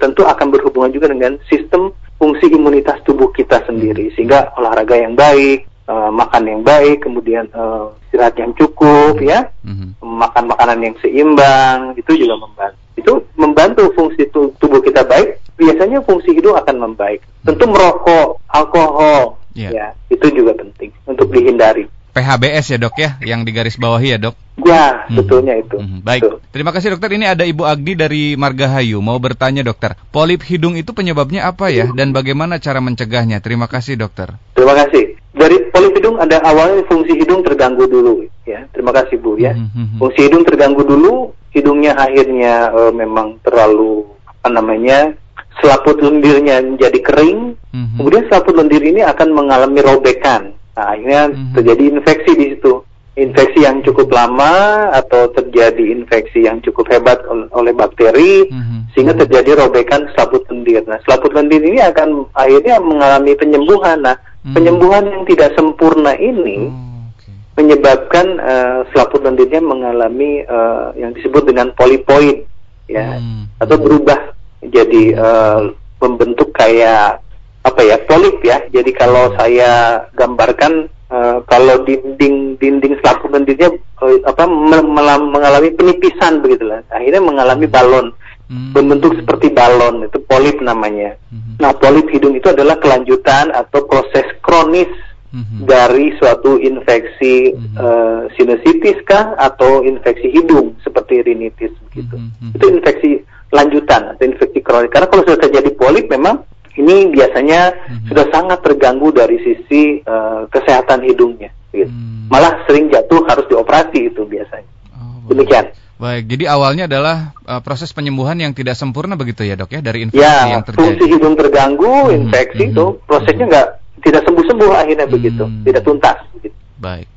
tentu akan berhubungan juga dengan sistem fungsi imunitas tubuh kita sendiri. Hmm. Sehingga olahraga yang baik, uh, makan yang baik, kemudian uh, istirahat yang cukup, ya, mm-hmm. makan makanan yang seimbang, itu juga membantu. Itu membantu fungsi tubuh kita baik. Biasanya fungsi hidung akan membaik. Tentu merokok, alkohol, yeah. ya, itu juga penting untuk dihindari. PHBS ya dok ya, yang digaris bawahi ya dok? Ya, hmm. betulnya itu. Hmm. Baik, Betul. terima kasih dokter. Ini ada Ibu Agdi dari Margahayu. Mau bertanya dokter, polip hidung itu penyebabnya apa ya? Dan bagaimana cara mencegahnya? Terima kasih dokter. Terima kasih. Dari polip hidung ada awalnya fungsi hidung terganggu dulu ya. Terima kasih Bu ya. Hmm. hmm, hmm. Fungsi hidung terganggu dulu, hidungnya akhirnya uh, memang terlalu apa namanya selaput lendirnya menjadi kering. Hmm. Kemudian selaput lendir ini akan mengalami robekan Nah, akhirnya mm-hmm. terjadi infeksi di situ. Infeksi yang cukup lama atau terjadi infeksi yang cukup hebat oleh bakteri mm-hmm. sehingga terjadi robekan selaput lendir. Nah, selaput lendir ini akan akhirnya mengalami penyembuhan. Nah, mm-hmm. penyembuhan yang tidak sempurna ini oh, okay. menyebabkan uh, selaput lendirnya mengalami uh, yang disebut dengan polipoid ya mm-hmm. atau berubah jadi uh, membentuk kayak apa ya polip ya. Jadi kalau hmm. saya gambarkan uh, kalau dinding dinding selaput dindingnya uh, apa mengalami penipisan begitulah. Akhirnya mengalami hmm. balon. Hmm. Berbentuk seperti balon itu polip namanya. Hmm. Nah, polip hidung itu adalah kelanjutan atau proses kronis hmm. dari suatu infeksi hmm. uh, sinusitis kah atau infeksi hidung seperti rinitis begitu. Hmm. Itu infeksi lanjutan atau infeksi kronis. Karena kalau sudah terjadi polip memang ini biasanya hmm. sudah sangat terganggu dari sisi uh, kesehatan hidungnya. Gitu. Hmm. Malah sering jatuh harus dioperasi itu biasanya. Oh, Demikian. Baik, jadi awalnya adalah uh, proses penyembuhan yang tidak sempurna begitu ya dok ya dari infeksi ya, yang terjadi. fungsi hidung terganggu, hmm. infeksi hmm. itu prosesnya nggak tidak sembuh-sembuh akhirnya hmm. begitu, tidak tuntas. Begitu. Baik.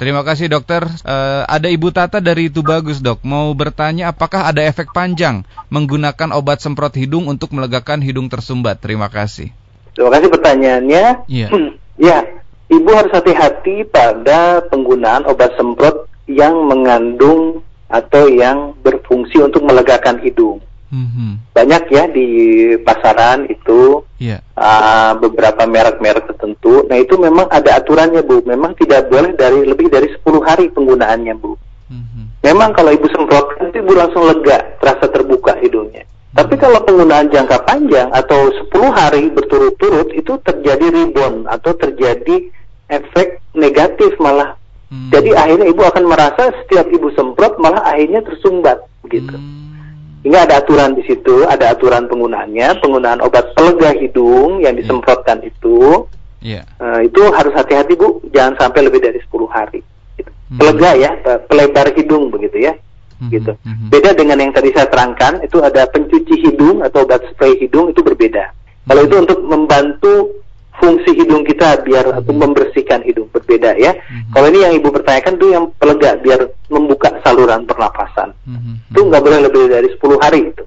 Terima kasih dokter. Uh, ada Ibu Tata dari itu bagus dok. Mau bertanya apakah ada efek panjang menggunakan obat semprot hidung untuk melegakan hidung tersumbat? Terima kasih. Terima kasih pertanyaannya. Iya. [CLEARS THROAT] ya, Ibu harus hati-hati pada penggunaan obat semprot yang mengandung atau yang berfungsi untuk melegakan hidung. Mm-hmm. Banyak ya di pasaran itu yeah. Iya. uh, beberapa merek-merek tertentu. Nah itu memang ada aturannya bu. Memang tidak boleh dari lebih dari 10 hari penggunaannya bu. Mm-hmm. Memang kalau ibu semprot nanti ibu langsung lega, terasa terbuka hidungnya. Mm-hmm. Tapi kalau penggunaan jangka panjang atau 10 hari berturut-turut itu terjadi rebound atau terjadi efek negatif malah. Mm-hmm. Jadi akhirnya ibu akan merasa setiap ibu semprot malah akhirnya tersumbat gitu. Mm-hmm. Hingga ada aturan di situ, ada aturan penggunaannya, penggunaan obat pelega hidung yang iya. disemprotkan yeah. itu, yeah. Uh, itu harus hati-hati bu, jangan sampai lebih dari 10 hari. Gitu. Mm. Pelega ya, pelebar hidung begitu ya, mm-hmm. gitu. Mm-hmm. Beda dengan yang tadi saya terangkan, itu ada pencuci hidung atau obat spray hidung itu berbeda. Mm-hmm. Kalau itu untuk membantu fungsi hidung kita biar hmm. membersihkan hidung berbeda ya. Hmm. Kalau ini yang ibu pertanyakan tuh yang pelega biar membuka saluran pernapasan. Hmm. Itu nggak boleh lebih dari 10 hari itu,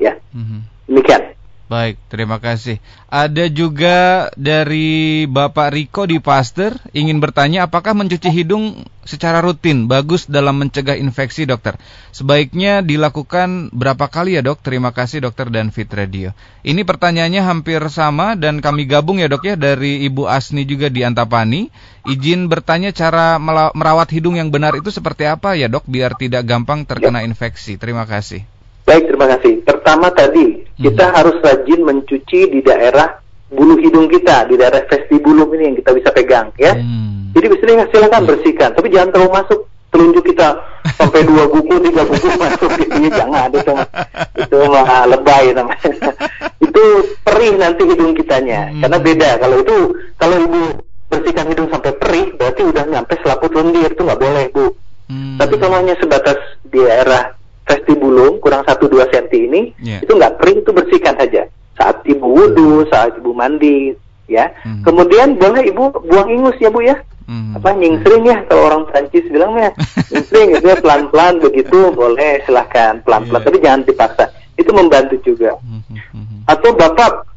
ya. Hmm. Demikian. Baik, terima kasih. Ada juga dari Bapak Riko di Pasteur ingin bertanya apakah mencuci hidung secara rutin bagus dalam mencegah infeksi, dokter? Sebaiknya dilakukan berapa kali ya, dok? Terima kasih, dokter dan Fit Radio. Ini pertanyaannya hampir sama dan kami gabung ya, dok ya dari Ibu Asni juga di Antapani. Izin bertanya cara merawat hidung yang benar itu seperti apa ya, dok? Biar tidak gampang terkena infeksi. Terima kasih. Baik, terima kasih. Pertama tadi, hmm. kita harus rajin mencuci di daerah bulu hidung kita, di daerah vestibulum ini yang kita bisa pegang, ya. Hmm. Jadi bisa silakan hmm. bersihkan, tapi jangan terlalu masuk telunjuk kita sampai dua buku, tiga buku [LAUGHS] masuk gitu jangan itu itu mah lebay namanya. [LAUGHS] itu perih nanti hidung kitanya, hmm. karena beda. Kalau itu kalau ibu bersihkan hidung sampai perih, berarti udah nyampe selaput lendir, itu nggak boleh bu. Hmm. Tapi kalau hanya sebatas di daerah vestibulum kurang 1-2 cm ini yeah. itu nggak kering itu bersihkan saja. Saat ibu wudhu saat ibu mandi ya. Mm. kemudian boleh ibu buang ingus ya bu ya? Mm. apa nyingsring ya kalau orang Prancis bilangnya [LAUGHS] nyingsring itu ya pelan pelan begitu boleh silahkan pelan pelan yeah. tapi jangan dipaksa. Itu membantu juga. Mm-hmm. atau bapak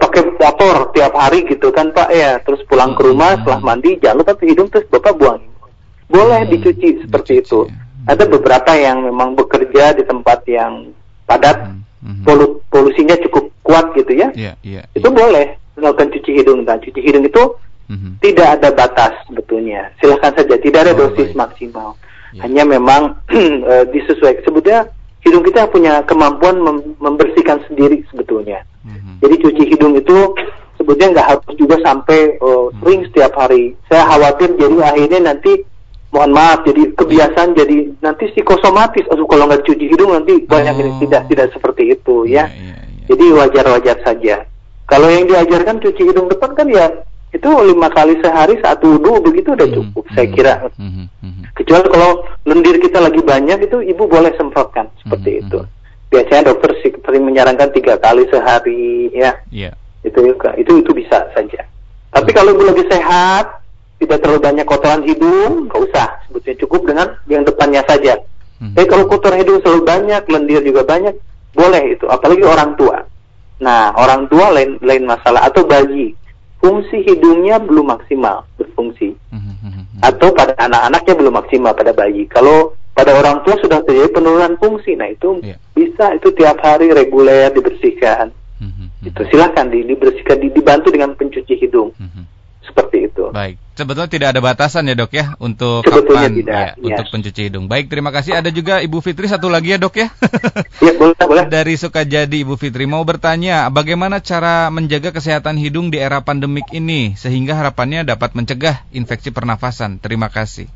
pakai motor tiap hari gitu kan pak ya. Terus pulang ke rumah setelah mandi jangan lupa hidung terus bapak buang boleh dicuci seperti dicuci, itu. ya ada beberapa yang memang bekerja di tempat yang padat, mm-hmm. polu polusinya cukup kuat gitu ya. Yeah, yeah, itu yeah. boleh melakukan cuci hidung. Dan cuci hidung itu mm-hmm. tidak ada batas sebetulnya. Silahkan saja, tidak ada oh, dosis baik. maksimal. Yeah. Hanya memang uh, [CLEARS THROAT] disesuaikan. Sebetulnya hidung kita punya kemampuan mem membersihkan sendiri sebetulnya. Mm-hmm. Jadi cuci hidung itu sebetulnya nggak harus juga sampai uh, sering mm-hmm. setiap hari. Saya khawatir jadi akhirnya nanti mohon maaf jadi kebiasaan jadi nanti psikosomatis aduh kalau nggak cuci hidung nanti banyak oh. ini tidak tidak seperti itu ya. Yeah, yeah, yeah. jadi wajar-wajar saja. Kalau yang diajarkan cuci hidung depan kan ya itu lima kali sehari satu wudhu begitu udah hmm, cukup mm, saya kira. mm, mm, kecuali kalau lendir kita lagi banyak itu ibu boleh semprotkan seperti mm, itu. biasanya dokter sering menyarankan tiga kali sehari ya. Yeah. itu itu itu bisa saja. Tapi kalau ibu lagi sehat tidak terlalu banyak kotoran hidung, nggak usah. Sebetulnya cukup dengan yang depannya saja. Hmm. Tapi kalau kotoran hidung selalu banyak, lendir juga banyak, boleh itu. Apalagi orang tua. Nah, orang tua lain lain masalah atau bayi, fungsi hidungnya belum maksimal berfungsi. Hmm. hmm, hmm. Atau pada anak-anaknya belum maksimal pada bayi. Kalau pada orang tua sudah terjadi penurunan fungsi, nah itu yeah. bisa itu tiap hari reguler dibersihkan. Hmm. Itu silahkan di, dibersihkan, di, dibantu dengan pencuci hidung. Seperti itu. Baik, sebetulnya tidak ada batasan ya dok ya untuk sebetulnya kapan tidak, ya, yes. untuk pencuci hidung. Baik, terima kasih. Ada juga Ibu Fitri satu lagi ya dok ya. Iya boleh [LAUGHS] boleh. Dari Sukajadi Ibu Fitri mau bertanya, bagaimana cara menjaga kesehatan hidung di era pandemik ini sehingga harapannya dapat mencegah infeksi pernafasan. Terima kasih.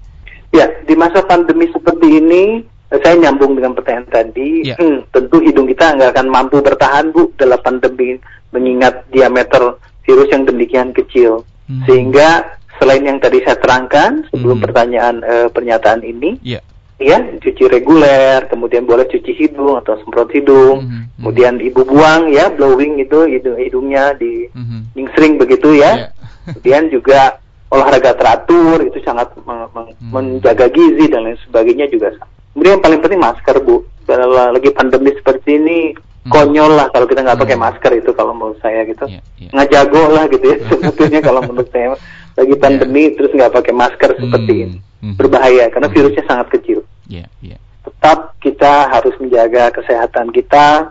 Ya, di masa pandemi seperti ini saya nyambung dengan pertanyaan tadi, ya. hmm, tentu hidung kita nggak akan mampu bertahan bu dalam pandemi mengingat diameter virus yang demikian kecil. Hmm. Sehingga selain yang tadi saya terangkan sebelum hmm. pertanyaan uh, pernyataan ini, yeah. ya cuci reguler, kemudian boleh cuci hidung atau semprot hidung, hmm. Hmm. kemudian ibu buang ya blowing itu hidung hidungnya di hmm. sering begitu ya. Yeah. [LAUGHS] kemudian juga olahraga teratur itu sangat hmm. menjaga gizi dan lain sebagainya juga. Kemudian yang paling penting masker bu. Lagi pandemi seperti ini hmm. Konyol lah kalau kita nggak pakai hmm. masker itu kalau menurut saya gitu. Yeah, yeah. Nggak jago lah gitu ya [LAUGHS] sebetulnya kalau menurut saya lagi iya. pandemi yeah. terus nggak pakai masker hmm. seperti ini hmm. berbahaya karena hmm. virusnya sangat kecil. Yeah, yeah. Tetap kita harus menjaga kesehatan kita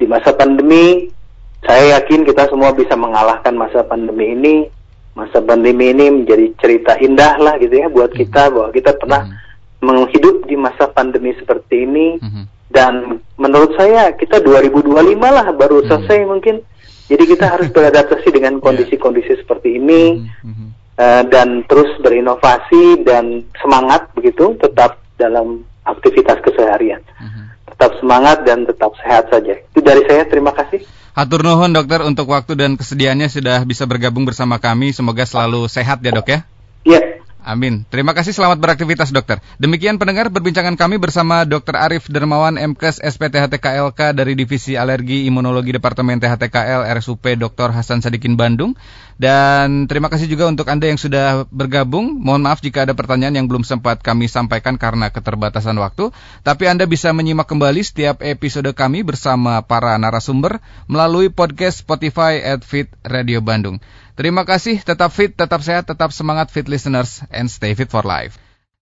di masa pandemi. Saya yakin kita semua bisa mengalahkan masa pandemi ini masa pandemi ini menjadi cerita indah lah gitu ya buat kita mm-hmm. bahwa kita pernah mm-hmm. menghidup di masa pandemi seperti ini mm-hmm. Dan menurut saya kita 2025 lah baru mm-hmm. selesai mungkin jadi kita harus [LAUGHS] beradaptasi dengan kondisi-kondisi seperti ini mm-hmm. uh, dan terus berinovasi dan semangat begitu tetap dalam aktivitas keseharian mm-hmm. tetap semangat dan tetap sehat saja itu dari saya terima kasih Hatur nuhun dokter untuk waktu dan kesediaannya sudah bisa bergabung bersama kami. Semoga selalu sehat ya dok ya. Iya. Amin. Terima kasih selamat beraktivitas dokter. Demikian pendengar perbincangan kami bersama Dr. Arif Dermawan MKes SPTHTKLK dari Divisi Alergi Imunologi Departemen THTKL RSUP Dr. Hasan Sadikin Bandung. Dan terima kasih juga untuk Anda yang sudah bergabung. Mohon maaf jika ada pertanyaan yang belum sempat kami sampaikan karena keterbatasan waktu. Tapi Anda bisa menyimak kembali setiap episode kami bersama para narasumber melalui podcast Spotify at Fit Radio Bandung. Terima kasih, tetap fit, tetap sehat, tetap semangat fit listeners, and stay fit for life.